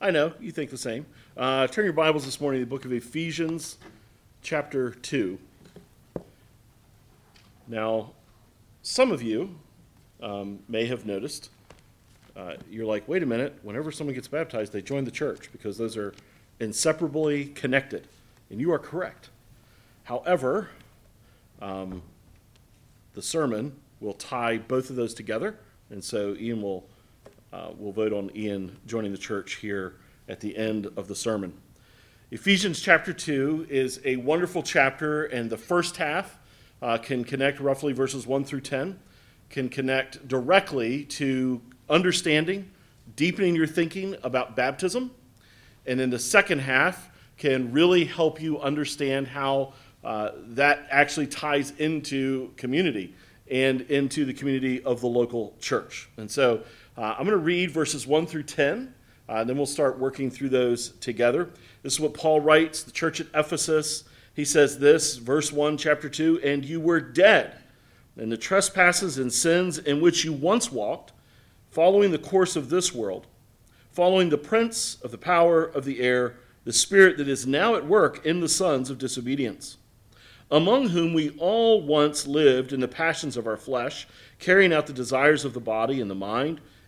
I know, you think the same. Uh, turn your Bibles this morning to the book of Ephesians, chapter 2. Now, some of you um, may have noticed, uh, you're like, wait a minute, whenever someone gets baptized, they join the church because those are inseparably connected. And you are correct. However, um, the sermon will tie both of those together. And so Ian will, uh, will vote on Ian joining the church here at the end of the sermon. Ephesians chapter 2 is a wonderful chapter, and the first half uh, can connect roughly verses 1 through 10, can connect directly to understanding, deepening your thinking about baptism. And then the second half can really help you understand how uh, that actually ties into community and into the community of the local church. And so uh, I'm going to read verses 1 through 10, uh, and then we'll start working through those together. This is what Paul writes, the church at Ephesus. He says this, verse 1, chapter 2 And you were dead in the trespasses and sins in which you once walked, following the course of this world, following the prince of the power of the air, the spirit that is now at work in the sons of disobedience among whom we all once lived in the passions of our flesh, carrying out the desires of the body and the mind,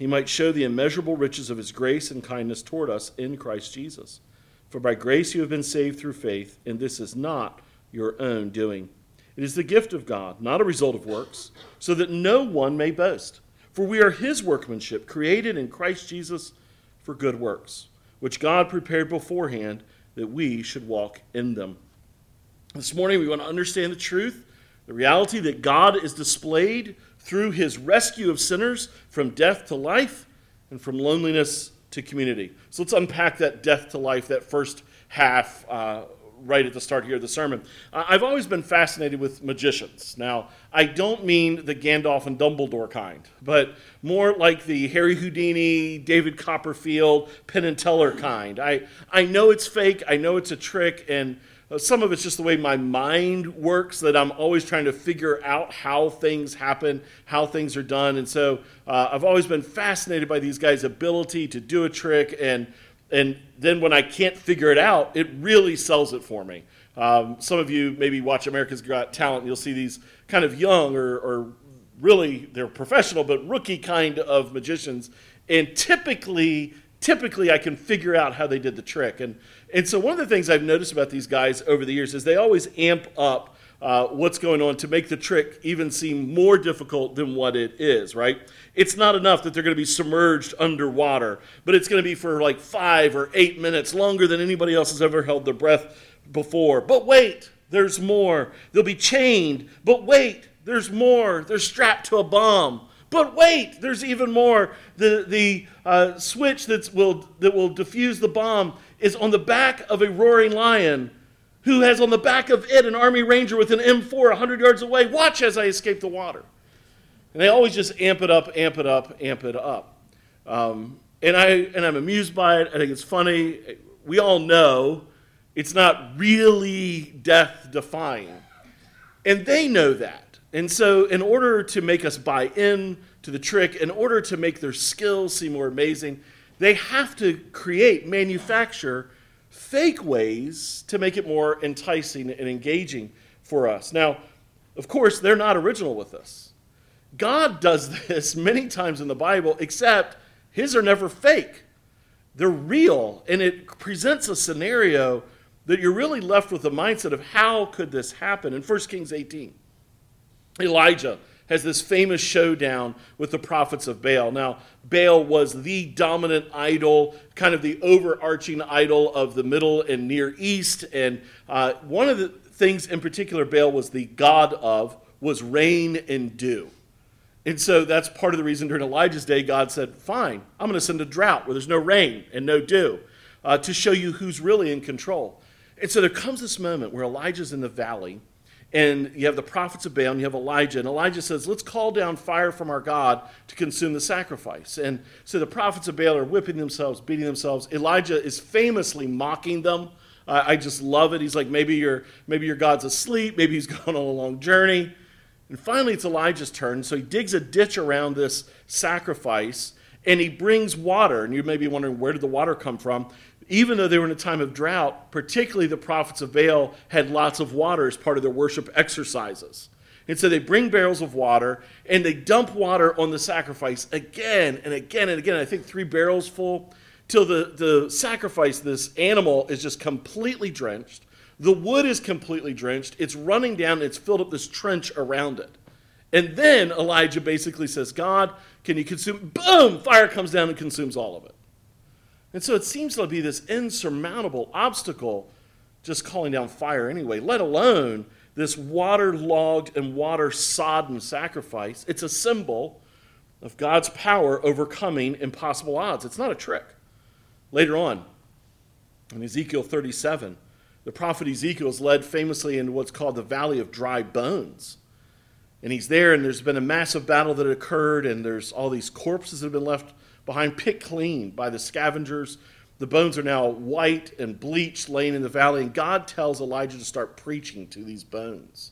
he might show the immeasurable riches of his grace and kindness toward us in Christ Jesus. For by grace you have been saved through faith, and this is not your own doing. It is the gift of God, not a result of works, so that no one may boast. For we are his workmanship, created in Christ Jesus for good works, which God prepared beforehand that we should walk in them. This morning we want to understand the truth the reality that God is displayed through his rescue of sinners from death to life and from loneliness to community. So let's unpack that death to life, that first half, uh, right at the start here of the sermon. I've always been fascinated with magicians. Now, I don't mean the Gandalf and Dumbledore kind, but more like the Harry Houdini, David Copperfield, Penn and Teller kind. I, I know it's fake, I know it's a trick, and some of it's just the way my mind works that I'm always trying to figure out how things happen, how things are done. And so uh, I've always been fascinated by these guys' ability to do a trick. And, and then when I can't figure it out, it really sells it for me. Um, some of you maybe watch America's Got Talent, and you'll see these kind of young or, or really, they're professional, but rookie kind of magicians. And typically, typically I can figure out how they did the trick. And, and so one of the things I've noticed about these guys over the years is they always amp up uh, what's going on to make the trick even seem more difficult than what it is, right? It's not enough that they're going to be submerged underwater, but it's going to be for like five or eight minutes, longer than anybody else has ever held their breath before. But wait, there's more. They'll be chained, but wait, there's more. They're strapped to a bomb. But wait, there's even more. The, the uh, switch that's will, that will defuse the bomb is on the back of a roaring lion who has on the back of it an army ranger with an M4 100 yards away. Watch as I escape the water. And they always just amp it up, amp it up, amp it up. Um, and, I, and I'm amused by it. I think it's funny. We all know it's not really death defying. And they know that. And so, in order to make us buy in to the trick, in order to make their skills seem more amazing, they have to create, manufacture fake ways to make it more enticing and engaging for us. Now, of course, they're not original with this. God does this many times in the Bible, except his are never fake. They're real, and it presents a scenario that you're really left with the mindset of how could this happen? In 1 Kings 18, Elijah has this famous showdown with the prophets of Baal. Now, Baal was the dominant idol, kind of the overarching idol of the Middle and Near East. And uh, one of the things in particular Baal was the god of was rain and dew. And so that's part of the reason during Elijah's day, God said, Fine, I'm going to send a drought where there's no rain and no dew uh, to show you who's really in control. And so there comes this moment where Elijah's in the valley, and you have the prophets of Baal, and you have Elijah, and Elijah says, Let's call down fire from our God to consume the sacrifice. And so the prophets of Baal are whipping themselves, beating themselves. Elijah is famously mocking them. I just love it. He's like, maybe your maybe your God's asleep, maybe he's gone on a long journey. And finally, it's Elijah's turn. So he digs a ditch around this sacrifice and he brings water. And you may be wondering, where did the water come from? Even though they were in a time of drought, particularly the prophets of Baal had lots of water as part of their worship exercises. And so they bring barrels of water and they dump water on the sacrifice again and again and again. I think three barrels full till the, the sacrifice, this animal, is just completely drenched. The wood is completely drenched. It's running down, it's filled up this trench around it. And then Elijah basically says, God, can you consume? Boom! Fire comes down and consumes all of it. And so it seems to be this insurmountable obstacle just calling down fire anyway, let alone this waterlogged and water sodden sacrifice. It's a symbol of God's power overcoming impossible odds. It's not a trick. Later on, in Ezekiel 37, the prophet Ezekiel is led famously in what's called the Valley of Dry Bones. And he's there, and there's been a massive battle that occurred, and there's all these corpses that have been left behind, picked clean by the scavengers. The bones are now white and bleached, laying in the valley, and God tells Elijah to start preaching to these bones.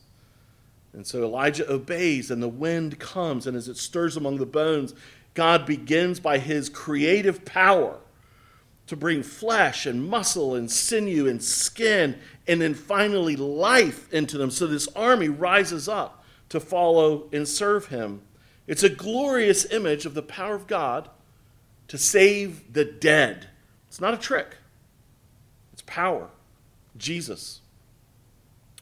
And so Elijah obeys, and the wind comes, and as it stirs among the bones, God begins by his creative power to bring flesh and muscle and sinew and skin and then finally life into them. So this army rises up to follow and serve him. It's a glorious image of the power of God to save the dead. It's not a trick, it's power. Jesus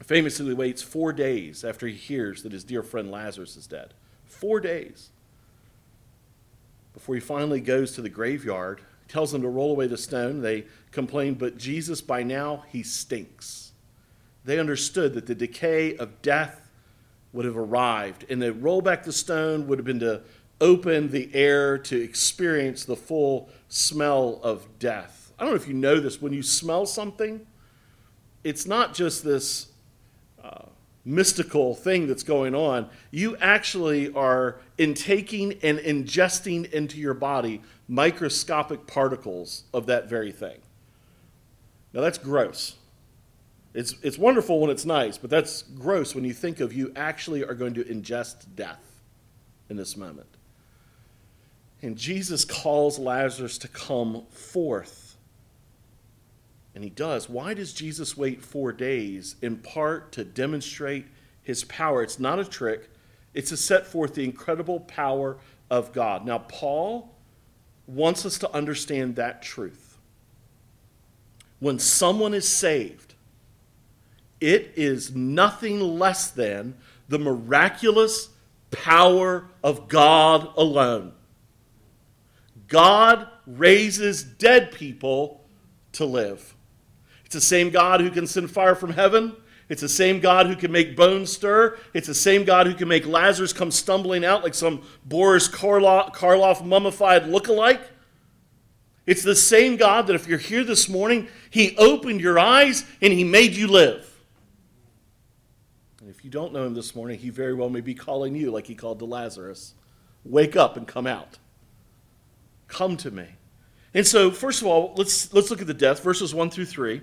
famously waits four days after he hears that his dear friend Lazarus is dead. Four days before he finally goes to the graveyard tells them to roll away the stone. They complain, but Jesus, by now, he stinks. They understood that the decay of death would have arrived, and to roll back the stone would have been to open the air to experience the full smell of death. I don't know if you know this, when you smell something, it's not just this uh, mystical thing that's going on. You actually are intaking and ingesting into your body microscopic particles of that very thing. Now, that's gross. It's, it's wonderful when it's nice, but that's gross when you think of you actually are going to ingest death in this moment. And Jesus calls Lazarus to come forth. And he does. Why does Jesus wait four days? In part to demonstrate his power. It's not a trick, it's to set forth the incredible power of God. Now, Paul wants us to understand that truth. When someone is saved, it is nothing less than the miraculous power of God alone. God raises dead people to live. It's the same God who can send fire from heaven it's the same God who can make bones stir. It's the same God who can make Lazarus come stumbling out like some Boris Karloff, Karloff mummified look-alike. It's the same God that if you're here this morning, He opened your eyes and He made you live. And if you don't know Him this morning, He very well may be calling you like He called to Lazarus. Wake up and come out. Come to me. And so, first of all, let's, let's look at the death, verses 1 through 3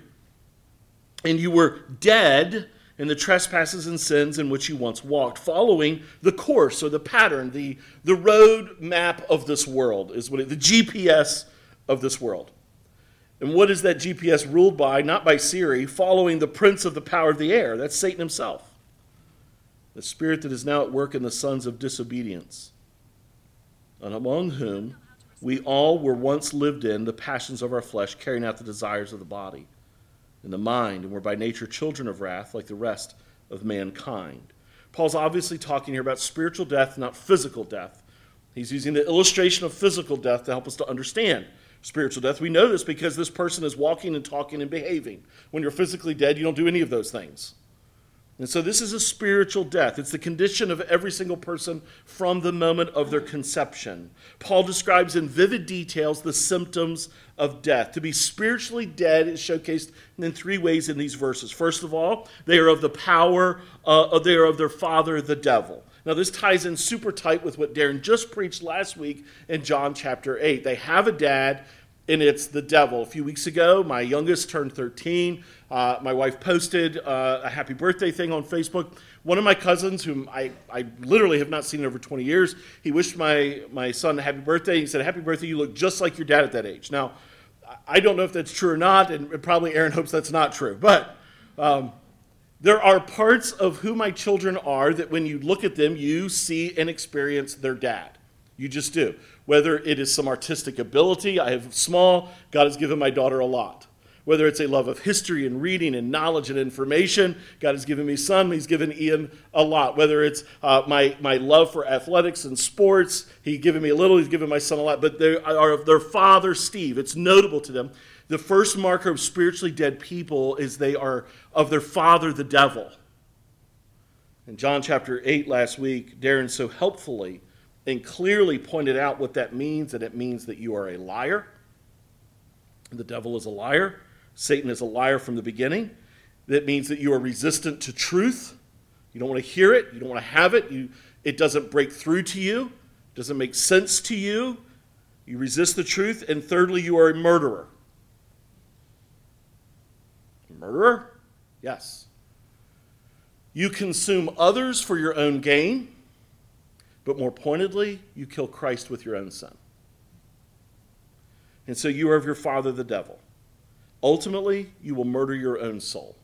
and you were dead in the trespasses and sins in which you once walked, following the course or the pattern, the, the road map of this world, is what it, the GPS of this world. And what is that GPS ruled by? Not by Siri, following the prince of the power of the air. That's Satan himself. The spirit that is now at work in the sons of disobedience, and among whom we all were once lived in the passions of our flesh, carrying out the desires of the body and the mind, and we're by nature children of wrath like the rest of mankind. Paul's obviously talking here about spiritual death, not physical death. He's using the illustration of physical death to help us to understand spiritual death. We know this because this person is walking and talking and behaving. When you're physically dead, you don't do any of those things. And so this is a spiritual death. It's the condition of every single person from the moment of their conception. Paul describes in vivid details the symptoms of death. To be spiritually dead is showcased in three ways in these verses. First of all, they are of the power, uh, they are of their father, the devil. Now, this ties in super tight with what Darren just preached last week in John chapter 8. They have a dad, and it's the devil. A few weeks ago, my youngest turned 13. Uh, my wife posted uh, a happy birthday thing on Facebook. One of my cousins, whom I, I literally have not seen in over 20 years, he wished my, my son a happy birthday. He said, Happy birthday, you look just like your dad at that age. Now, I don't know if that's true or not, and probably Aaron hopes that's not true. But um, there are parts of who my children are that when you look at them, you see and experience their dad. You just do. Whether it is some artistic ability, I have small, God has given my daughter a lot whether it's a love of history and reading and knowledge and information. God has given me some, He's given Ian a lot. Whether it's uh, my, my love for athletics and sports, He's given me a little, He's given my son a lot. But they are of their father, Steve. It's notable to them. The first marker of spiritually dead people is they are of their father, the devil. In John chapter 8 last week, Darren so helpfully and clearly pointed out what that means that it means that you are a liar. The devil is a liar. Satan is a liar from the beginning. That means that you are resistant to truth. You don't want to hear it. You don't want to have it. You, it doesn't break through to you. It doesn't make sense to you. You resist the truth. And thirdly, you are a murderer. Murderer? Yes. You consume others for your own gain, but more pointedly, you kill Christ with your own son. And so you are of your father, the devil. Ultimately, you will murder your own soul.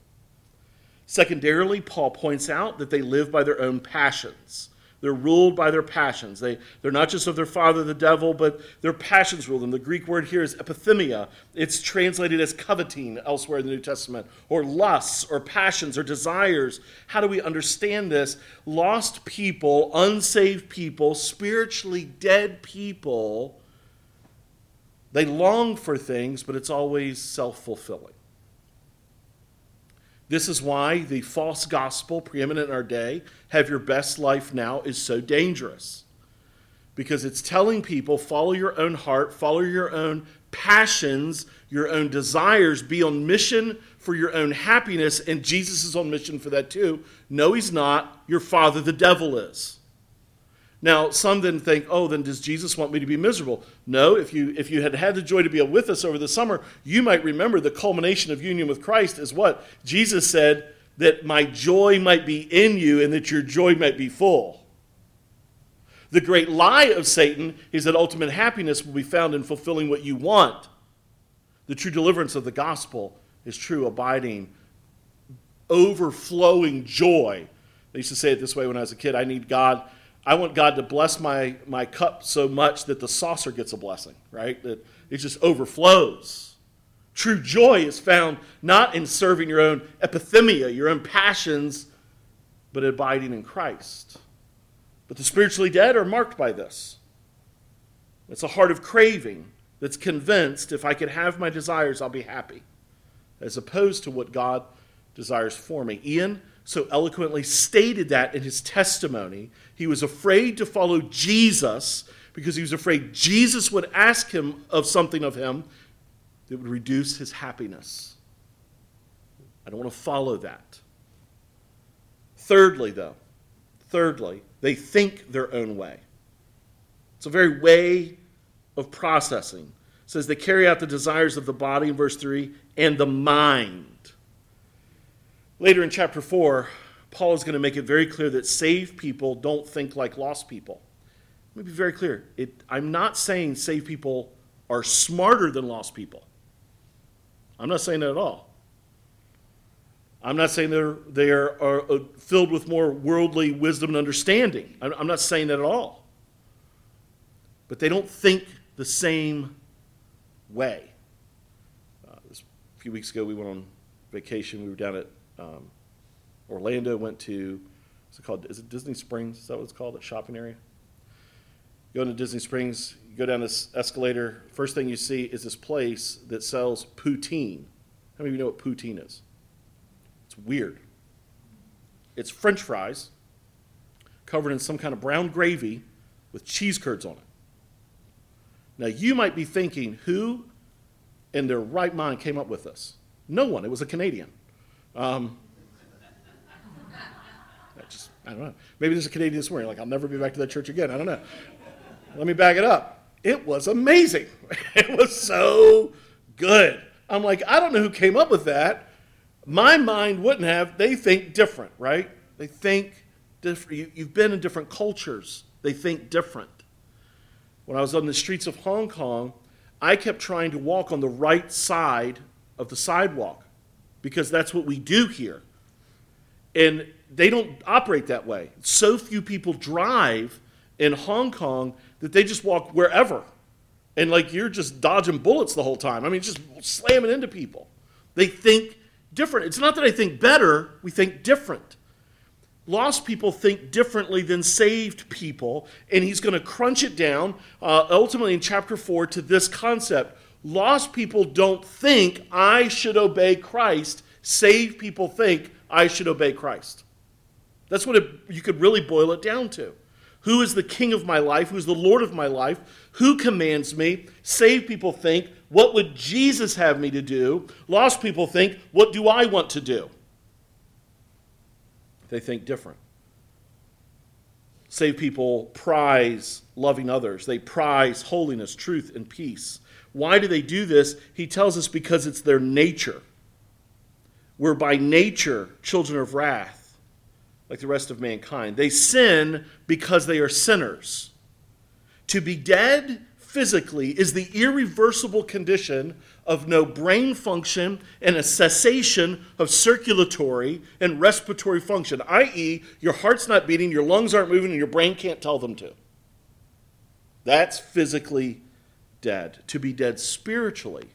Secondarily, Paul points out that they live by their own passions. They're ruled by their passions. They, they're not just of their father, the devil, but their passions rule them. The Greek word here is epithumia. It's translated as coveting elsewhere in the New Testament, or lusts, or passions, or desires. How do we understand this? Lost people, unsaved people, spiritually dead people they long for things, but it's always self fulfilling. This is why the false gospel preeminent in our day, have your best life now, is so dangerous. Because it's telling people follow your own heart, follow your own passions, your own desires, be on mission for your own happiness, and Jesus is on mission for that too. No, he's not. Your father, the devil, is. Now, some then think, oh, then does Jesus want me to be miserable? No, if you, if you had had the joy to be with us over the summer, you might remember the culmination of union with Christ is what? Jesus said that my joy might be in you and that your joy might be full. The great lie of Satan is that ultimate happiness will be found in fulfilling what you want. The true deliverance of the gospel is true, abiding, overflowing joy. I used to say it this way when I was a kid I need God I want God to bless my, my cup so much that the saucer gets a blessing, right? That it just overflows. True joy is found not in serving your own epithumia, your own passions, but abiding in Christ. But the spiritually dead are marked by this. It's a heart of craving that's convinced if I can have my desires, I'll be happy, as opposed to what God desires for me. Ian so eloquently stated that in his testimony. He was afraid to follow Jesus because he was afraid Jesus would ask him of something of him that would reduce his happiness. I don't want to follow that. Thirdly, though, thirdly, they think their own way. It's a very way of processing. It says they carry out the desires of the body in verse 3 and the mind Later in chapter 4, Paul is going to make it very clear that saved people don't think like lost people. Let me be very clear. It, I'm not saying saved people are smarter than lost people. I'm not saying that at all. I'm not saying they're, they are, are uh, filled with more worldly wisdom and understanding. I'm, I'm not saying that at all. But they don't think the same way. Uh, this, a few weeks ago, we went on vacation. We were down at um, Orlando went to, what's it called? Is it Disney Springs? Is that what it's called? That shopping area? You go into Disney Springs, you go down this escalator. First thing you see is this place that sells poutine. How many of you know what poutine is? It's weird. It's French fries covered in some kind of brown gravy with cheese curds on it. Now, you might be thinking, who in their right mind came up with this? No one. It was a Canadian. Um, I just, I don't know. Maybe there's a Canadian morning, like, I'll never be back to that church again. I don't know. Let me back it up. It was amazing. It was so good. I'm like, I don't know who came up with that. My mind wouldn't have. They think different, right? They think different. You, have been in different cultures. They think different. When I was on the streets of Hong Kong, I kept trying to walk on the right side of the sidewalk because that's what we do here. And they don't operate that way. So few people drive in Hong Kong that they just walk wherever. And like you're just dodging bullets the whole time. I mean, just slamming into people. They think different. It's not that I think better, we think different. Lost people think differently than saved people, and he's going to crunch it down uh, ultimately in chapter 4 to this concept. Lost people don't think I should obey Christ, saved people think I should obey Christ. That's what it, you could really boil it down to. Who is the king of my life? Who is the Lord of my life? Who commands me? Saved people think, what would Jesus have me to do? Lost people think, what do I want to do? They think different. Saved people prize loving others, they prize holiness, truth, and peace. Why do they do this? He tells us because it's their nature. We're by nature children of wrath like the rest of mankind. They sin because they are sinners. To be dead physically is the irreversible condition of no brain function and a cessation of circulatory and respiratory function, i.e., your heart's not beating, your lungs aren't moving, and your brain can't tell them to. That's physically dead. To be dead spiritually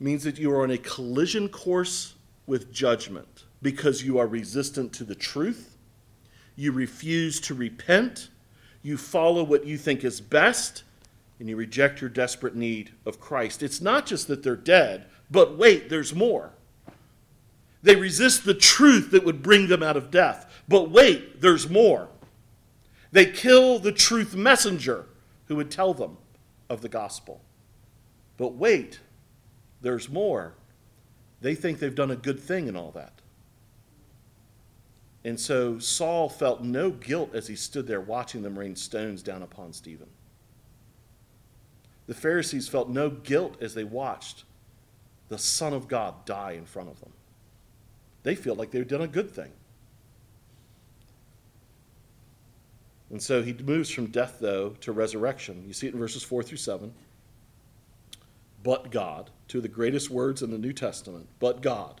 means that you are on a collision course with judgment because you are resistant to the truth, you refuse to repent, you follow what you think is best, and you reject your desperate need of Christ. It's not just that they're dead, but wait, there's more. They resist the truth that would bring them out of death. But wait, there's more. They kill the truth messenger who would tell them of the gospel. But wait, there's more. They think they've done a good thing in all that. And so Saul felt no guilt as he stood there watching them rain stones down upon Stephen. The Pharisees felt no guilt as they watched the Son of God die in front of them. They feel like they've done a good thing. And so he moves from death, though, to resurrection. You see it in verses 4 through 7. But God, two of the greatest words in the New Testament, but God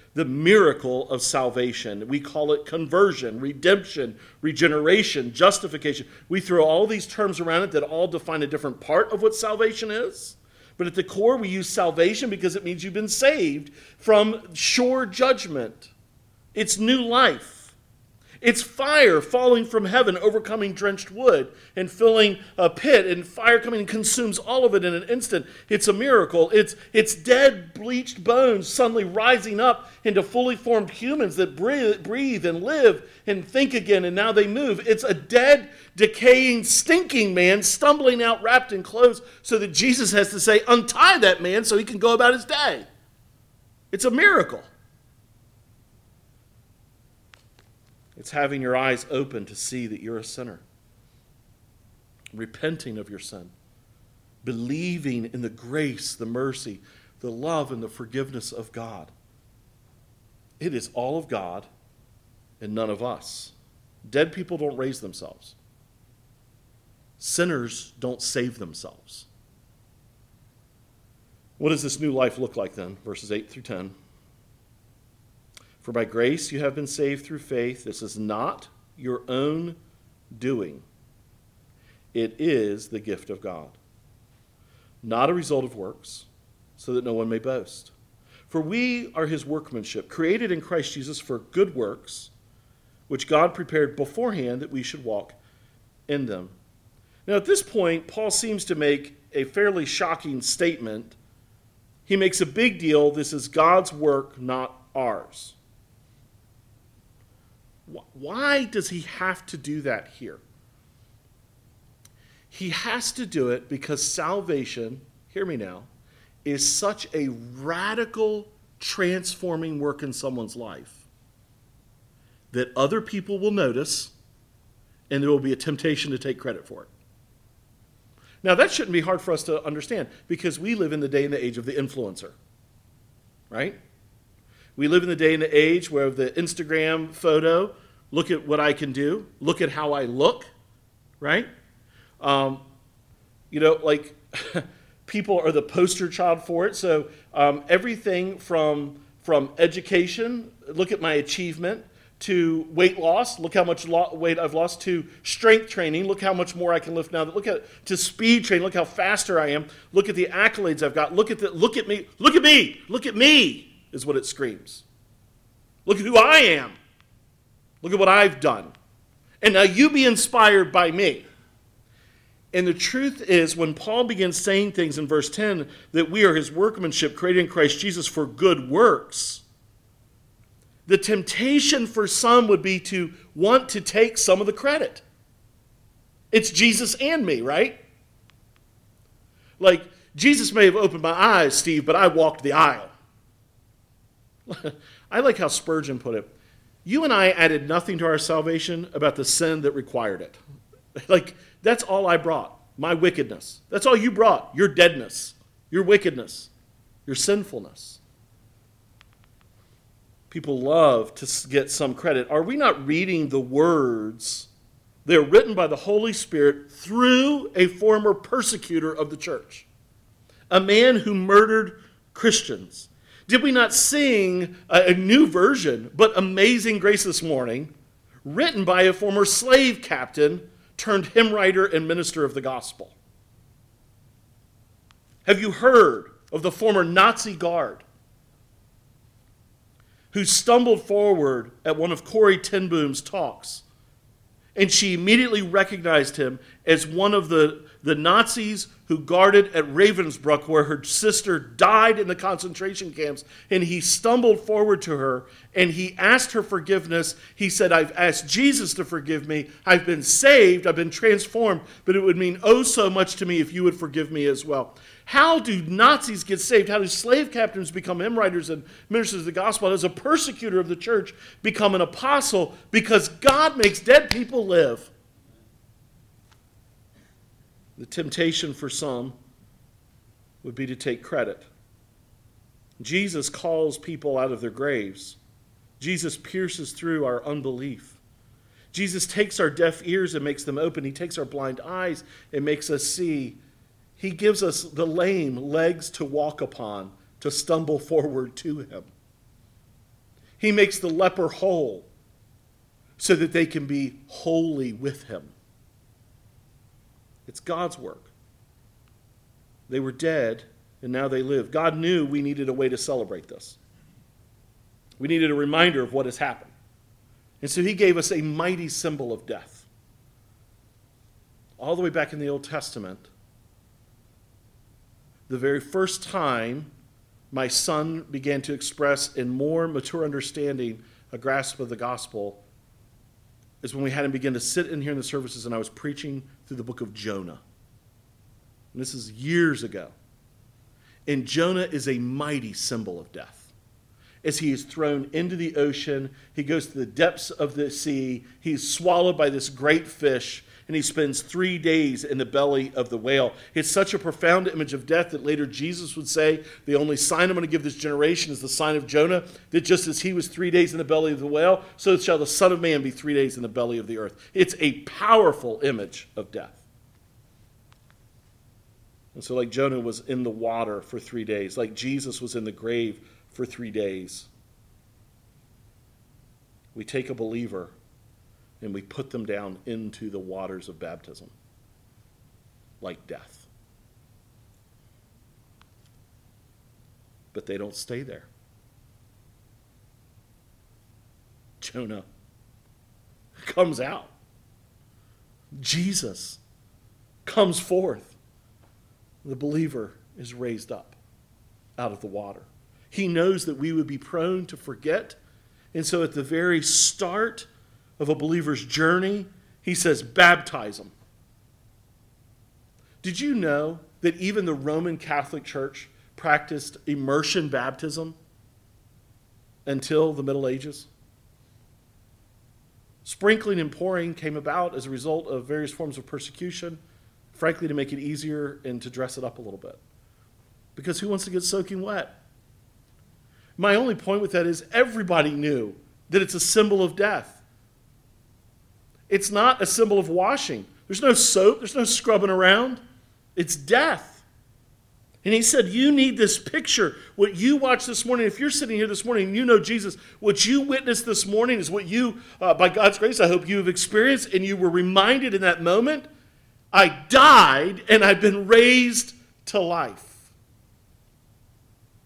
the miracle of salvation. We call it conversion, redemption, regeneration, justification. We throw all these terms around it that all define a different part of what salvation is. But at the core, we use salvation because it means you've been saved from sure judgment. It's new life. It's fire falling from heaven, overcoming drenched wood and filling a pit, and fire coming and consumes all of it in an instant. It's a miracle. It's, it's dead, bleached bones suddenly rising up into fully formed humans that breathe, breathe and live and think again, and now they move. It's a dead, decaying, stinking man stumbling out wrapped in clothes so that Jesus has to say, Untie that man so he can go about his day. It's a miracle. It's having your eyes open to see that you're a sinner, repenting of your sin, believing in the grace, the mercy, the love, and the forgiveness of God. It is all of God and none of us. Dead people don't raise themselves, sinners don't save themselves. What does this new life look like then? Verses 8 through 10. For by grace you have been saved through faith. This is not your own doing. It is the gift of God, not a result of works, so that no one may boast. For we are his workmanship, created in Christ Jesus for good works, which God prepared beforehand that we should walk in them. Now, at this point, Paul seems to make a fairly shocking statement. He makes a big deal this is God's work, not ours. Why does he have to do that here? He has to do it because salvation, hear me now, is such a radical transforming work in someone's life that other people will notice and there will be a temptation to take credit for it. Now, that shouldn't be hard for us to understand because we live in the day and the age of the influencer, right? We live in the day and the age where the Instagram photo, look at what I can do, look at how I look, right? Um, you know, like people are the poster child for it. So um, everything from from education, look at my achievement, to weight loss, look how much lo- weight I've lost, to strength training, look how much more I can lift now. Look at to speed training, look how faster I am. Look at the accolades I've got. Look at the look at me, look at me, look at me is what it screams. Look at who I am. Look at what I've done. And now you be inspired by me. And the truth is, when Paul begins saying things in verse 10 that we are his workmanship created in Christ Jesus for good works, the temptation for some would be to want to take some of the credit. It's Jesus and me, right? Like, Jesus may have opened my eyes, Steve, but I walked the aisle. I like how Spurgeon put it. You and I added nothing to our salvation about the sin that required it. Like, that's all I brought my wickedness. That's all you brought your deadness, your wickedness, your sinfulness. People love to get some credit. Are we not reading the words? They're written by the Holy Spirit through a former persecutor of the church, a man who murdered Christians. Did we not sing a, new version, but Amazing Grace this morning, written by a former slave captain turned hymn writer and minister of the gospel? Have you heard of the former Nazi guard who stumbled forward at one of Corrie ten Boom's talks? And she immediately recognized him as one of the, the Nazis who guarded at Ravensbrück, where her sister died in the concentration camps. And he stumbled forward to her and he asked her forgiveness. He said, I've asked Jesus to forgive me. I've been saved. I've been transformed. But it would mean oh so much to me if you would forgive me as well. How do Nazis get saved? How do slave captains become hymn writers and ministers of the gospel? How does a persecutor of the church become an apostle? Because God makes dead people live. The temptation for some would be to take credit. Jesus calls people out of their graves. Jesus pierces through our unbelief. Jesus takes our deaf ears and makes them open. He takes our blind eyes and makes us see. He gives us the lame legs to walk upon, to stumble forward to Him. He makes the leper whole so that they can be holy with Him. It's God's work. They were dead, and now they live. God knew we needed a way to celebrate this. We needed a reminder of what has happened. And so he gave us a mighty symbol of death. All the way back in the Old Testament, the very first time my son began to express in more mature understanding a grasp of the gospel is when we had him begin to sit in here in the services and I was preaching through the book of Jonah. And this is years ago. And Jonah is a mighty symbol of death. As he is thrown into the ocean, he goes to the depths of the sea, he's swallowed by this great fish, and he spends three days in the belly of the whale. It's such a profound image of death that later Jesus would say, The only sign I'm going to give this generation is the sign of Jonah, that just as he was three days in the belly of the whale, so shall the Son of Man be three days in the belly of the earth. It's a powerful image of death. And so, like Jonah was in the water for three days, like Jesus was in the grave for three days, we take a believer and we put them down into the waters of baptism, like death. But they don't stay there. Jonah comes out. Jesus comes forth. The believer is raised up out of the water. He knows that we would be prone to forget. And so at the very start of a believer's journey, he says, baptize them. Did you know that even the Roman Catholic Church practiced immersion baptism until the Middle Ages? Sprinkling and pouring came about as a result of various forms of persecution, frankly, to make it easier and to dress it up a little bit. Because who wants to get soaking wet? My only point with that is everybody knew that it's a symbol of death. It's not a symbol of washing. There's no soap, there's no scrubbing around. It's death. And he said, You need this picture. What you watch this morning, if you're sitting here this morning and you know Jesus, what you witnessed this morning is what you, uh, by God's grace, I hope you have experienced, and you were reminded in that moment I died and I've been raised to life.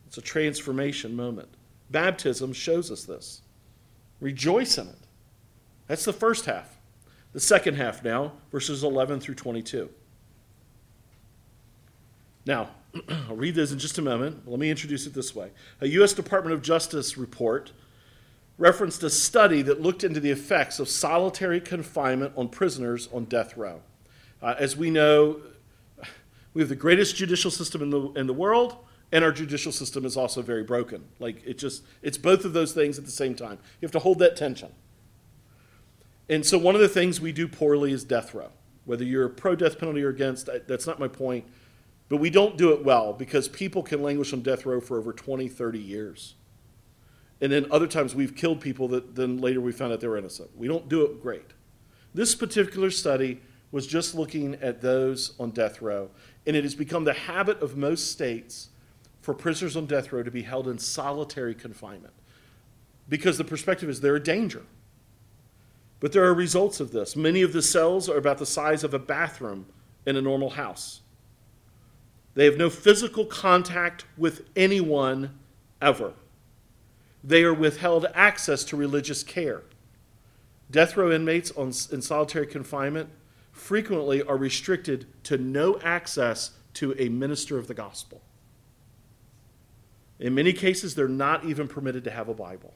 It's a transformation moment. Baptism shows us this. Rejoice in it. That's the first half. The second half now, verses 11 through 22. Now, I'll read this in just a moment. Let me introduce it this way. A U.S. Department of Justice report referenced a study that looked into the effects of solitary confinement on prisoners on death row. Uh, as we know, we have the greatest judicial system in the, in the world, and our judicial system is also very broken. Like, it just, it's both of those things at the same time. You have to hold that tension. And so, one of the things we do poorly is death row. Whether you're pro death penalty or against, that's not my point. But we don't do it well because people can languish on death row for over 20, 30 years. And then other times we've killed people that then later we found out they were innocent. We don't do it great. This particular study was just looking at those on death row, and it has become the habit of most states for prisoners on death row to be held in solitary confinement because the perspective is they're a danger. But there are results of this. Many of the cells are about the size of a bathroom in a normal house. They have no physical contact with anyone ever. They are withheld access to religious care. Death row inmates on, in solitary confinement frequently are restricted to no access to a minister of the gospel. In many cases, they're not even permitted to have a Bible.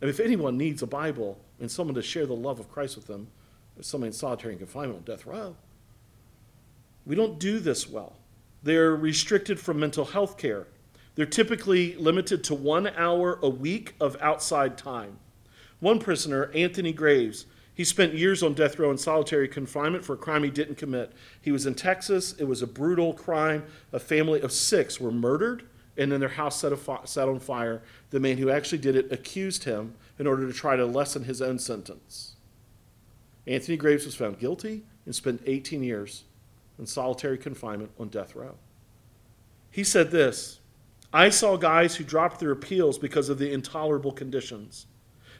And if anyone needs a Bible and someone to share the love of Christ with them, someone in solitary confinement on death row, we don't do this well. They're restricted from mental health care. They're typically limited to one hour a week of outside time. One prisoner, Anthony Graves, he spent years on death row in solitary confinement for a crime he didn't commit. He was in Texas. It was a brutal crime. A family of six were murdered, and then their house set, set on fire. The man who actually did it accused him in order to try to lessen his own sentence. Anthony Graves was found guilty and spent 18 years in solitary confinement on death row. He said this I saw guys who dropped their appeals because of the intolerable conditions.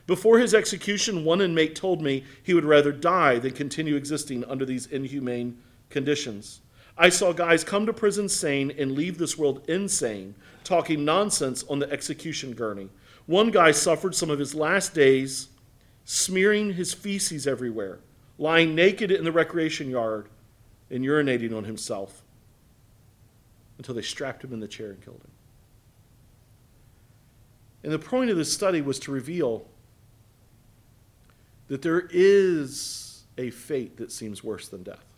Before his execution, one inmate told me he would rather die than continue existing under these inhumane conditions. I saw guys come to prison sane and leave this world insane, talking nonsense on the execution gurney. One guy suffered some of his last days smearing his feces everywhere, lying naked in the recreation yard, and urinating on himself until they strapped him in the chair and killed him. And the point of this study was to reveal that there is a fate that seems worse than death.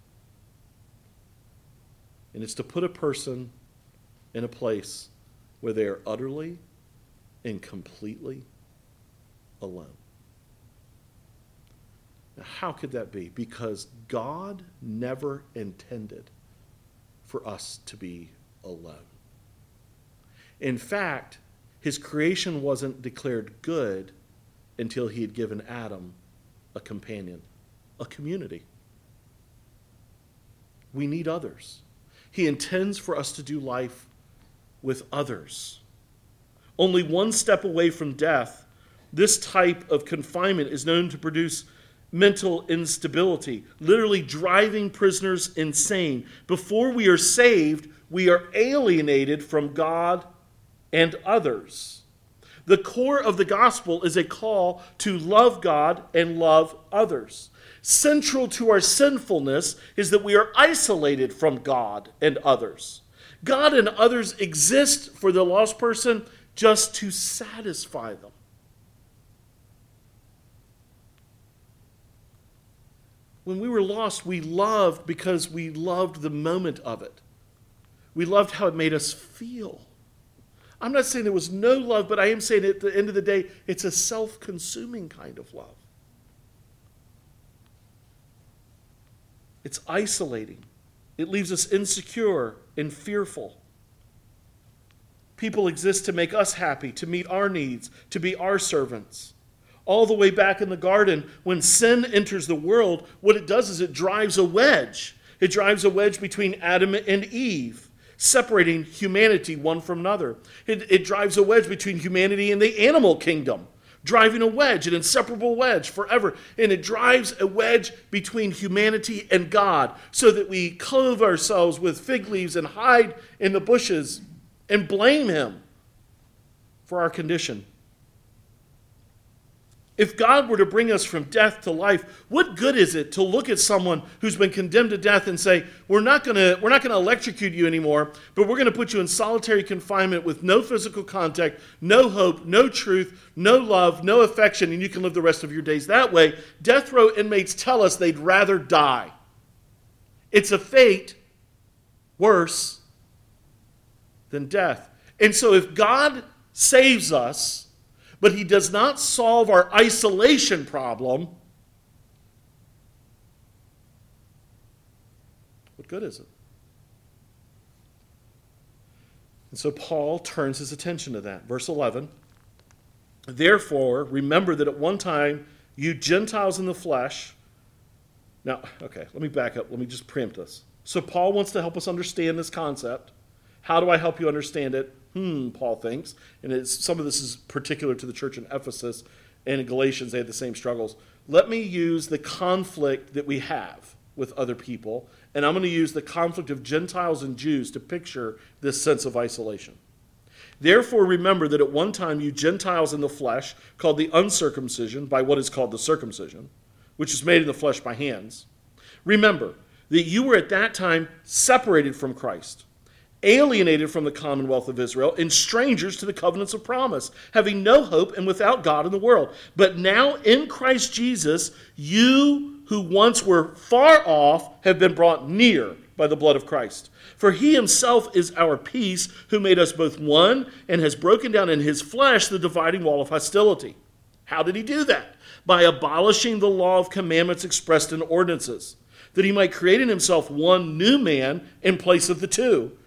And it's to put a person in a place where they are utterly and completely alone. Now, how could that be? Because God never intended for us to be alone. In fact, his creation wasn't declared good until he had given Adam a companion, a community. We need others. He intends for us to do life with others. Only one step away from death This type of confinement is known to produce mental instability, literally driving prisoners insane. Before we are saved, we are alienated from God and others. The core of the gospel is a call to love God and love others. Central to our sinfulness is that we are isolated from God and others. God and others exist for the lost person just to satisfy them. When we were lost, we loved because we loved the moment of it. We loved how it made us feel. I'm not saying there was no love, but I am saying at the end of the day, it's a self consuming kind of love. It's isolating, it leaves us insecure and fearful. People exist to make us happy, to meet our needs, to be our servants. All the way back in the garden, when sin enters the world, what it does is it drives a wedge. It drives a wedge between Adam and Eve separating humanity one from another. It, it drives a wedge between humanity and the animal kingdom, driving a wedge, an inseparable wedge forever. And it drives a wedge between humanity and God so that we clothe ourselves with fig leaves and hide in the bushes and blame Him for our condition. If God were to bring us from death to life, what good is it to look at someone who's been condemned to death and say, "We're not going to electrocute you anymore, but we're going to put you in solitary confinement with no physical contact, no hope, no truth, no love, no affection, and you can live the rest of your days that way." Death row inmates tell us they'd rather die. It's a fate worse than death. And so if God saves us, but he does not solve our isolation problem, what good is it? And so Paul turns his attention to that. Verse 11 Therefore, remember that at one time you Gentiles in the flesh. Now, okay, let me back up. Let me just preempt this. So, Paul wants to help us understand this concept. How do I help you understand it? Hmm, Paul thinks. And some of this is particular to the church in Ephesus and in Galatians, they had the same struggles. Let me use the conflict that we have with other people, and I'm going to use the conflict of Gentiles and Jews to picture this sense of isolation. Therefore, remember that at one time you Gentiles in the flesh, called the uncircumcision by what is called the circumcision, which is made in the flesh by hands, remember that you were at that time separated from Christ alienated from the commonwealth of Israel, and strangers to the covenants of promise, having no hope and without God in the world. But now in Christ Jesus, you who once were far off have been brought near by the blood of Christ. For he himself is our peace, who made us both one and has broken down in his flesh the dividing wall of hostility. How did he do that? By abolishing the law of commandments expressed in ordinances, that he might create in himself one new man in place of the two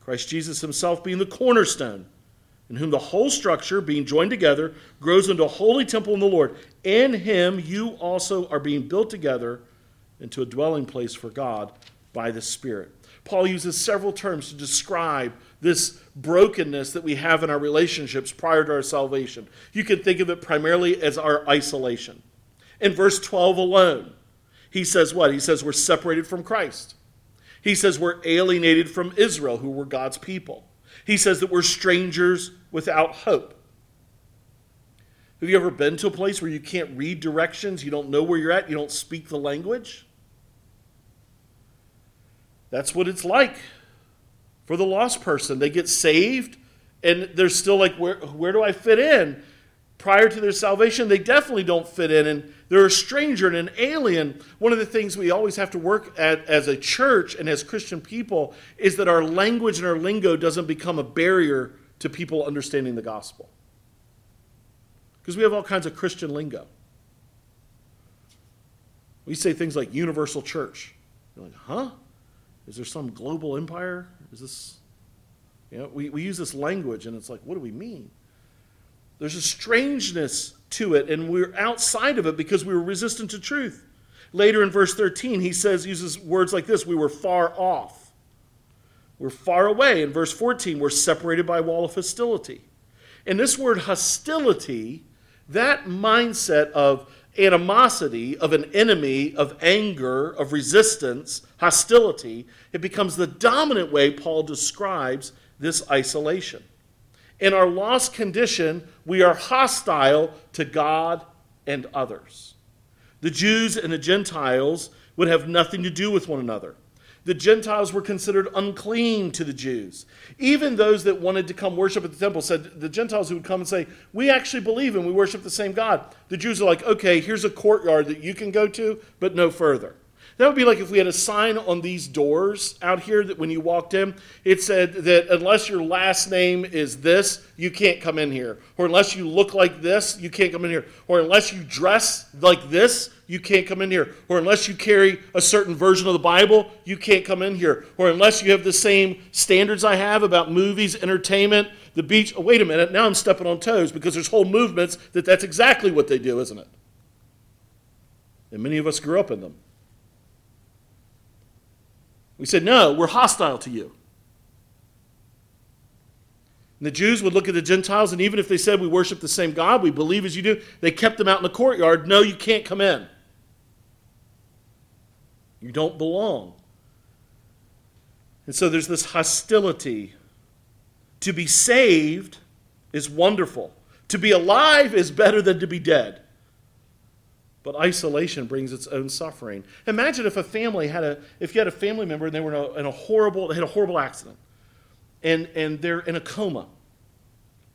Christ Jesus himself being the cornerstone, in whom the whole structure, being joined together, grows into a holy temple in the Lord. In him you also are being built together into a dwelling place for God by the Spirit. Paul uses several terms to describe this brokenness that we have in our relationships prior to our salvation. You can think of it primarily as our isolation. In verse 12 alone, he says what? He says we're separated from Christ. He says we're alienated from Israel, who were God's people. He says that we're strangers without hope. Have you ever been to a place where you can't read directions, you don't know where you're at, you don't speak the language? That's what it's like for the lost person. They get saved and they're still like, where, where do I fit in? Prior to their salvation, they definitely don't fit in. And they're a stranger and an alien. One of the things we always have to work at as a church and as Christian people is that our language and our lingo doesn't become a barrier to people understanding the gospel. Because we have all kinds of Christian lingo. We say things like universal church. You're like, huh? Is there some global empire? Is this, you know, we, we use this language and it's like, what do we mean? There's a strangeness to it, and we're outside of it because we were resistant to truth. Later in verse 13, he says, uses words like this we were far off. We're far away. In verse 14, we're separated by a wall of hostility. And this word hostility, that mindset of animosity, of an enemy, of anger, of resistance, hostility, it becomes the dominant way Paul describes this isolation. In our lost condition, we are hostile to God and others. The Jews and the Gentiles would have nothing to do with one another. The Gentiles were considered unclean to the Jews. Even those that wanted to come worship at the temple said, the Gentiles who would come and say, We actually believe and we worship the same God. The Jews are like, Okay, here's a courtyard that you can go to, but no further. That would be like if we had a sign on these doors out here that when you walked in, it said that unless your last name is this, you can't come in here. Or unless you look like this, you can't come in here. Or unless you dress like this, you can't come in here. Or unless you carry a certain version of the Bible, you can't come in here. Or unless you have the same standards I have about movies, entertainment, the beach. Oh, wait a minute, now I'm stepping on toes because there's whole movements that that's exactly what they do, isn't it? And many of us grew up in them. We said, no, we're hostile to you. And the Jews would look at the Gentiles, and even if they said we worship the same God, we believe as you do, they kept them out in the courtyard. No, you can't come in. You don't belong. And so there's this hostility. To be saved is wonderful. To be alive is better than to be dead. But isolation brings its own suffering. Imagine if a family had a, if you had a family member and they were in a, in a horrible, they had a horrible accident, and and they're in a coma,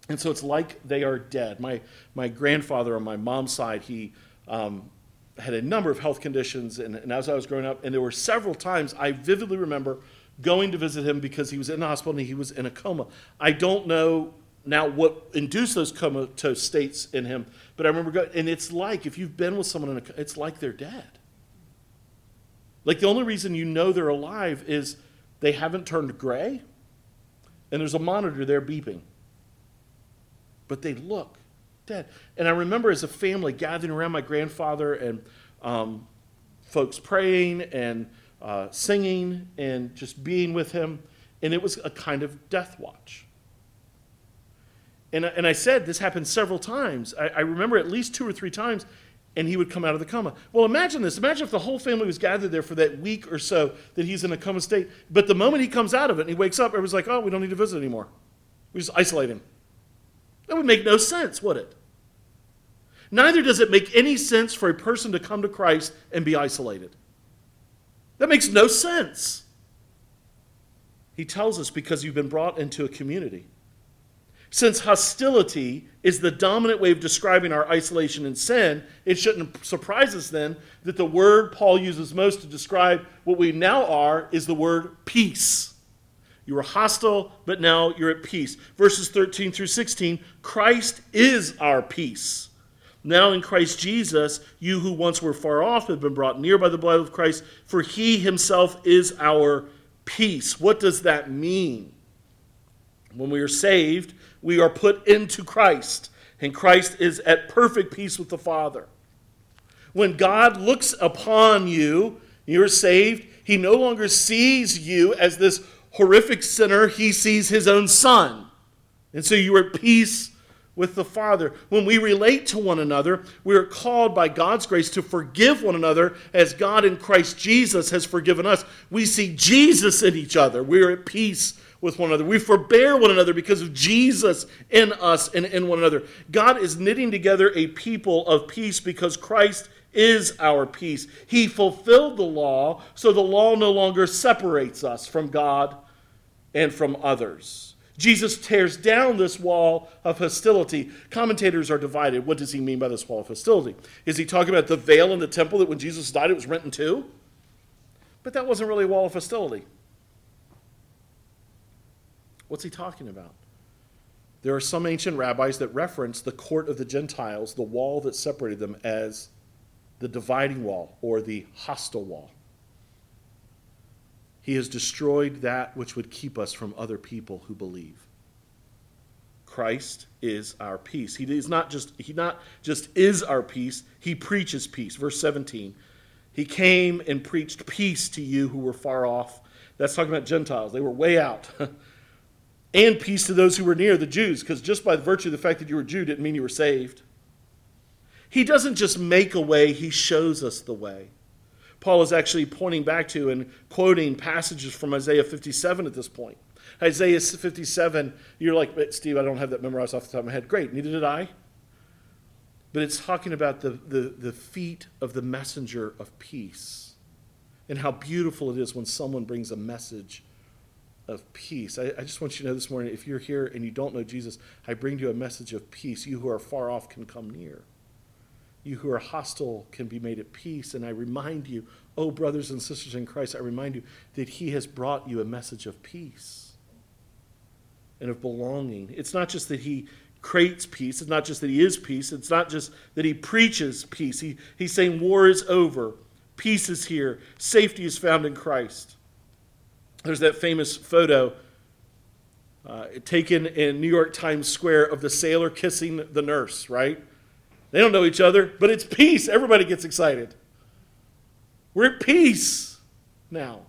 and so it's like they are dead. My my grandfather on my mom's side, he um, had a number of health conditions, and, and as I was growing up, and there were several times I vividly remember going to visit him because he was in the hospital and he was in a coma. I don't know now what induced those comatose states in him. But I remember going, and it's like if you've been with someone in a, it's like they're dead. Like the only reason you know they're alive is they haven't turned gray, and there's a monitor there beeping. But they look dead. And I remember as a family gathering around my grandfather and um, folks praying and uh, singing and just being with him, and it was a kind of death watch. And, and I said this happened several times. I, I remember at least two or three times, and he would come out of the coma. Well, imagine this. Imagine if the whole family was gathered there for that week or so that he's in a coma state. But the moment he comes out of it and he wakes up, everyone's like, oh, we don't need to visit anymore. We just isolate him. That would make no sense, would it? Neither does it make any sense for a person to come to Christ and be isolated. That makes no sense. He tells us because you've been brought into a community. Since hostility is the dominant way of describing our isolation and sin, it shouldn't surprise us then that the word Paul uses most to describe what we now are is the word peace. You were hostile, but now you're at peace. Verses 13 through 16 Christ is our peace. Now in Christ Jesus, you who once were far off have been brought near by the blood of Christ, for he himself is our peace. What does that mean? When we are saved, we are put into Christ, and Christ is at perfect peace with the Father. When God looks upon you, you're saved, he no longer sees you as this horrific sinner, he sees his own son. And so you're at peace with the Father. When we relate to one another, we are called by God's grace to forgive one another as God in Christ Jesus has forgiven us. We see Jesus in each other. We're at peace with one another. We forbear one another because of Jesus in us and in one another. God is knitting together a people of peace because Christ is our peace. He fulfilled the law, so the law no longer separates us from God and from others. Jesus tears down this wall of hostility. Commentators are divided. What does he mean by this wall of hostility? Is he talking about the veil in the temple that when Jesus died it was rent in two? But that wasn't really a wall of hostility. What's he talking about? There are some ancient rabbis that reference the court of the Gentiles, the wall that separated them, as the dividing wall or the hostile wall. He has destroyed that which would keep us from other people who believe. Christ is our peace. He is not just he not just is our peace, he preaches peace. Verse 17. He came and preached peace to you who were far off. That's talking about Gentiles. They were way out. and peace to those who were near, the Jews, because just by virtue of the fact that you were Jew didn't mean you were saved. He doesn't just make a way, he shows us the way. Paul is actually pointing back to and quoting passages from Isaiah 57 at this point. Isaiah 57, you're like, Steve, I don't have that memorized off the top of my head. Great, neither did I. But it's talking about the, the, the feet of the messenger of peace and how beautiful it is when someone brings a message of peace. I, I, just want you to know this morning if you're here and you don't know Jesus, I bring you a message of peace. You who are far off can come near. You who are hostile can be made at peace. And I remind you, oh, brothers and sisters in Christ, I remind you that He has brought you a message of peace and of belonging. It's not just that He creates peace, it's not just that He is peace, it's not just that He preaches peace. He, he's saying war is over, peace is here, safety is found in Christ. There's that famous photo. Uh, taken in New York Times Square of the sailor kissing the nurse, right? They don't know each other, but it's peace. Everybody gets excited. We're at peace now.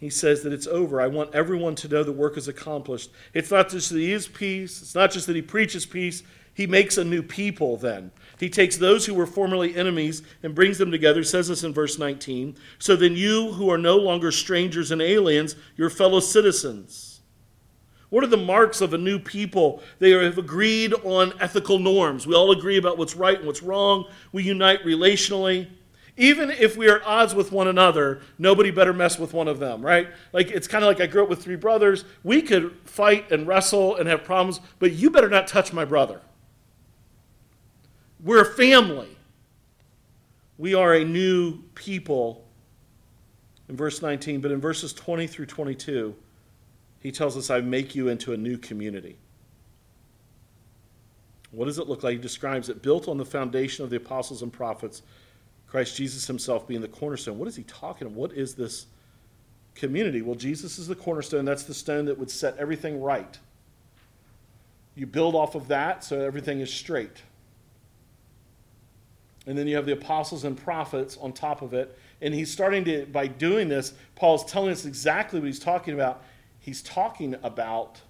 He says that it's over. I want everyone to know the work is accomplished. It's not just that he is peace, it's not just that he preaches peace. He makes a new people then. He takes those who were formerly enemies and brings them together, he says this in verse 19. So then you who are no longer strangers and aliens, your fellow citizens what are the marks of a new people? They have agreed on ethical norms. We all agree about what's right and what's wrong. We unite relationally. Even if we are at odds with one another, nobody better mess with one of them, right? Like it's kind of like I grew up with three brothers. We could fight and wrestle and have problems, but you better not touch my brother. We're a family. We are a new people in verse 19, but in verses 20 through 22, he tells us, I make you into a new community. What does it look like? He describes it built on the foundation of the apostles and prophets, Christ Jesus himself being the cornerstone. What is he talking about? What is this community? Well, Jesus is the cornerstone. That's the stone that would set everything right. You build off of that so everything is straight. And then you have the apostles and prophets on top of it. And he's starting to, by doing this, Paul's telling us exactly what he's talking about he's talking about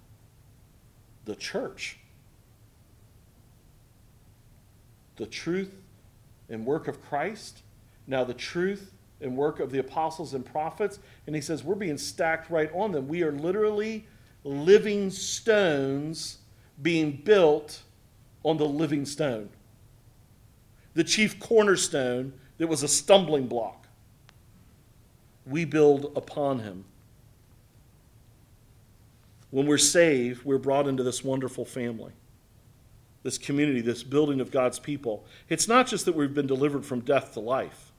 the church. The truth and work of Christ, now the truth and work of the apostles and prophets. And he says, we're being stacked right on them. We are literally living stones being built on the living stone. The chief cornerstone that was a stumbling block. We build upon him. When we're saved, we're brought into this wonderful family, this community, this building of God's people. It's not just that we've been delivered from death to life,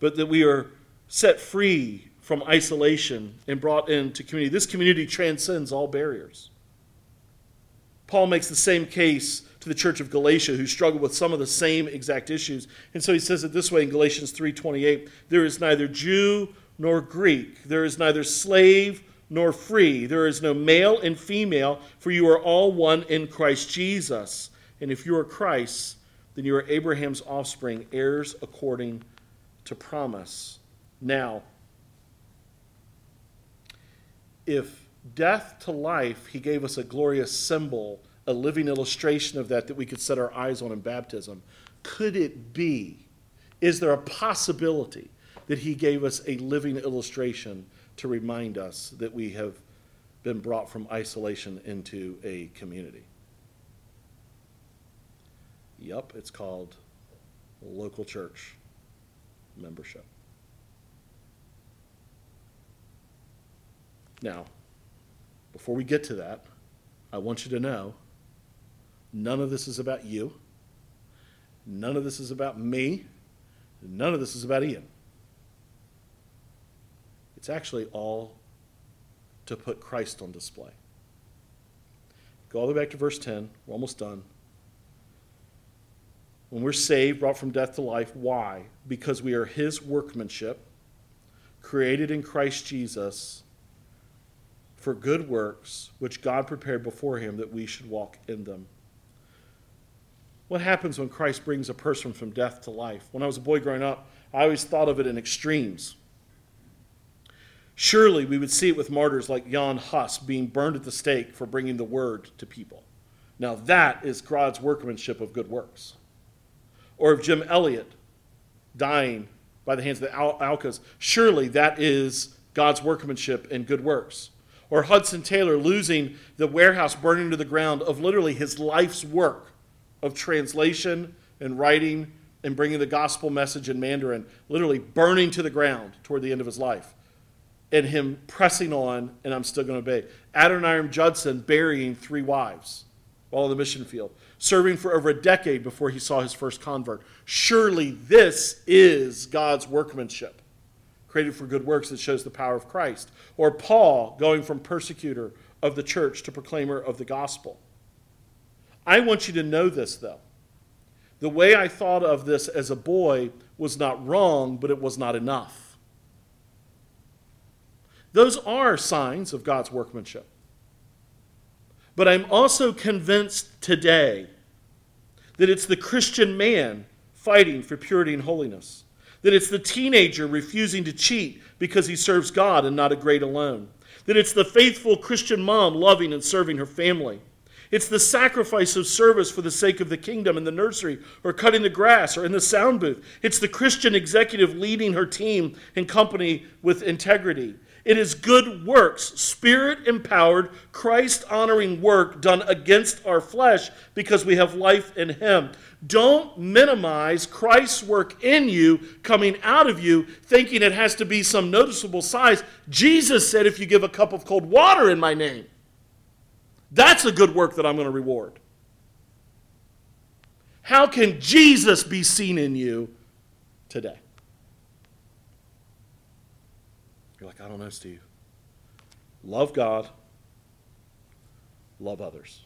but that we are set free from isolation and brought into community. This community transcends all barriers. Paul makes the same case to the church of Galatia who struggled with some of the same exact issues. And so he says it this way in Galatians 3:28, there is neither Jew nor Greek, there is neither slave nor free. There is no male and female, for you are all one in Christ Jesus. And if you are Christ, then you are Abraham's offspring, heirs according to promise. Now, if death to life, he gave us a glorious symbol, a living illustration of that that we could set our eyes on in baptism. Could it be? Is there a possibility that he gave us a living illustration to remind us that we have been brought from isolation into a community. Yup, it's called local church membership. Now, before we get to that, I want you to know none of this is about you. None of this is about me. None of this is about Ian. It's actually all to put Christ on display. Go all the way back to verse 10. We're almost done. when we're saved, brought from death to life. Why? Because we are His workmanship, created in Christ Jesus for good works, which God prepared before Him that we should walk in them. What happens when Christ brings a person from death to life? When I was a boy growing up, I always thought of it in extremes. Surely we would see it with martyrs like Jan Hus being burned at the stake for bringing the word to people. Now, that is God's workmanship of good works or of Jim Elliot dying by the hands of the Al- Aucas. Surely that is God's workmanship and good works. Or Hudson Taylor losing the warehouse burning to the ground of literally his life's work of translation and writing and bringing the gospel message in Mandarin, literally burning to the ground toward the end of his life. And him pressing on, and I'm still going to obey. Adoniram Judson burying three wives while in the mission field serving for over a decade before he saw his first convert. Surely this is God's workmanship, created for good works that shows the power of Christ. Or Paul going from persecutor of the church to proclaimer of the gospel. I want you to know this, though. The way I thought of this as a boy was not wrong, but it was not enough. Those are signs of God's workmanship. But I'm also convinced today that it's the Christian man fighting for purity and holiness, that it's the teenager refusing to cheat because he serves God and not a grade alone, that it's the faithful Christian mom loving and serving her family. It's the sacrifice of service for the sake of the kingdom in the nursery or cutting the grass or in the sound booth. It's the Christian executive leading her team and company with integrity. It is good works, spirit empowered, Christ honoring work done against our flesh because we have life in Him. Don't minimize Christ's work in you, coming out of you, thinking it has to be some noticeable size. Jesus said, if you give a cup of cold water in my name, that's a good work that I'm going to reward. How can Jesus be seen in you today? You're like, I don't know, Steve. Love God, love others.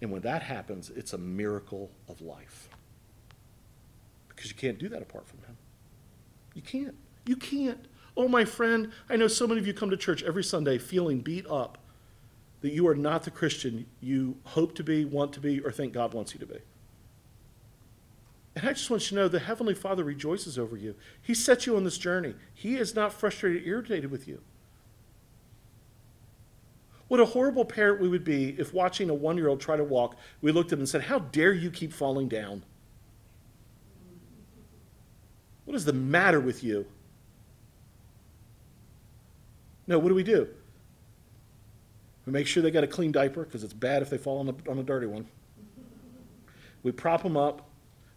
And when that happens, it's a miracle of life. Because you can't do that apart from Him. You can't. You can't. Oh, my friend, I know so many of you come to church every Sunday feeling beat up that you are not the Christian you hope to be, want to be, or think God wants you to be. And I just want you to know the Heavenly Father rejoices over you. He set you on this journey. He is not frustrated, irritated with you. What a horrible parent we would be if watching a one year old try to walk, we looked at him and said, How dare you keep falling down? What is the matter with you? No, what do we do? We make sure they got a clean diaper because it's bad if they fall on a, on a dirty one. We prop them up.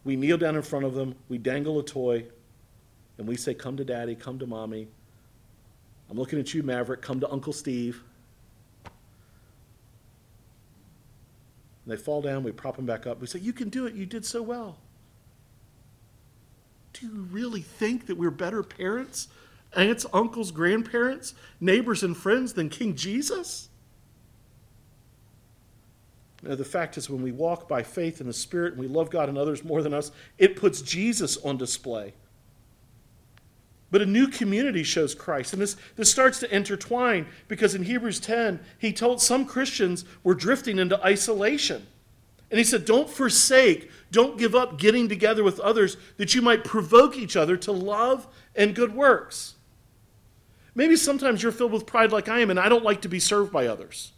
We kneel down in front of them, we dangle a toy, and we say, Come to daddy, come to mommy. I'm looking at you, Maverick, come to Uncle Steve. And they fall down, we prop them back up. We say, You can do it, you did so well. Do you really think that we're better parents, aunts, uncles, grandparents, neighbors, and friends than King Jesus? Now, the fact is, when we walk by faith in the Spirit and we love God and others more than us, it puts Jesus on display. But a new community shows Christ. And this, this starts to intertwine because in Hebrews 10, he told some Christians were drifting into isolation. And he said, Don't forsake, don't give up getting together with others that you might provoke each other to love and good works. Maybe sometimes you're filled with pride like I am, and I don't like to be served by others.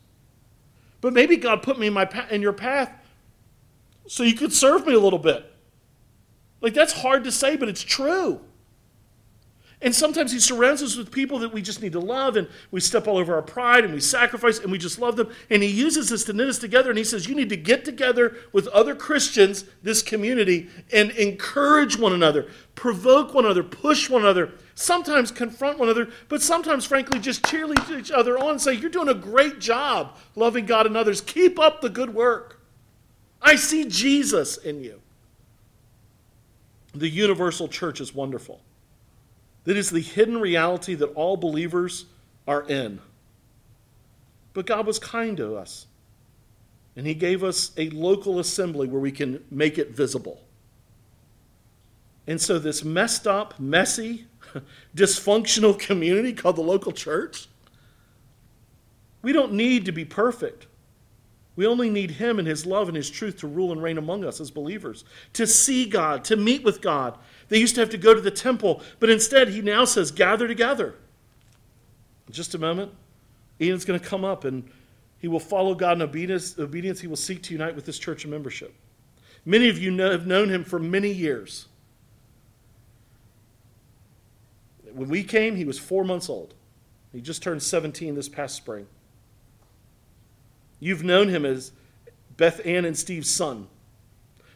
But maybe God put me in, my, in your path so you could serve me a little bit. Like, that's hard to say, but it's true. And sometimes He surrounds us with people that we just need to love, and we step all over our pride and we sacrifice and we just love them. And He uses us to knit us together, and He says, You need to get together with other Christians, this community, and encourage one another, provoke one another, push one another, sometimes confront one another, but sometimes, frankly, just cheerlead each other on and say, You're doing a great job loving God and others. Keep up the good work. I see Jesus in you. The universal church is wonderful. That is the hidden reality that all believers are in. But God was kind to us. And He gave us a local assembly where we can make it visible. And so, this messed up, messy, dysfunctional community called the local church, we don't need to be perfect. We only need Him and His love and His truth to rule and reign among us as believers, to see God, to meet with God. They used to have to go to the temple, but instead, He now says, gather together. In just a moment, Ian's going to come up and he will follow God in obedience. He will seek to unite with this church and membership. Many of you know, have known him for many years. When we came, he was four months old. He just turned 17 this past spring. You've known him as Beth Ann and Steve's son.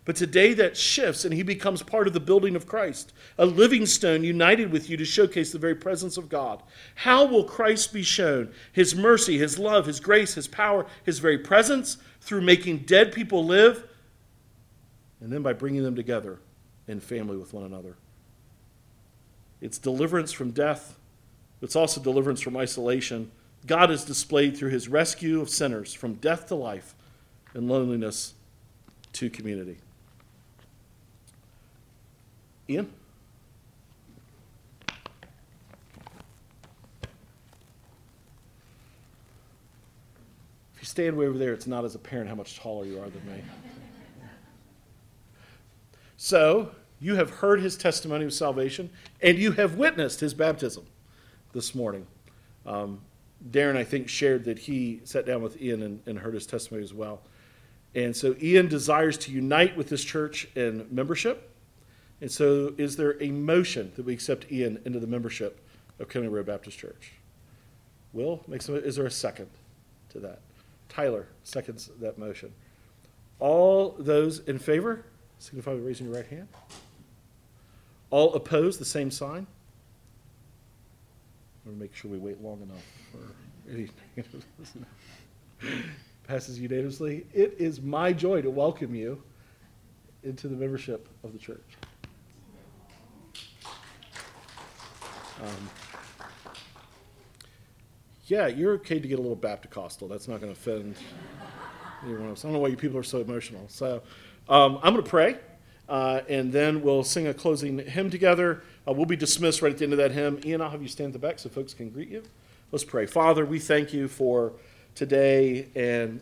But today that shifts and he becomes part of the building of Christ, a living stone united with you to showcase the very presence of God. How will Christ be shown? His mercy, his love, his grace, his power, his very presence through making dead people live and then by bringing them together in family with one another. It's deliverance from death, it's also deliverance from isolation. God is displayed through his rescue of sinners from death to life and loneliness to community. Ian? If you stand way over there, it's not as apparent how much taller you are than me. So, you have heard his testimony of salvation, and you have witnessed his baptism this morning. Um, Darren, I think, shared that he sat down with Ian and, and heard his testimony as well. And so, Ian desires to unite with this church in membership. And so, is there a motion that we accept Ian into the membership of County Road Baptist Church? Will, makes some, is there a second to that? Tyler seconds that motion. All those in favor signify by raising your right hand. All opposed, the same sign. To make sure we wait long enough for anything. Passes unanimously. It is my joy to welcome you into the membership of the church. Um, yeah, you're okay to get a little Baptist-costal. That's not going to offend anyone else. I don't know why you people are so emotional. So um, I'm going to pray, uh, and then we'll sing a closing hymn together. Uh, we'll be dismissed right at the end of that hymn. Ian, I'll have you stand at the back so folks can greet you. Let's pray. Father, we thank you for today and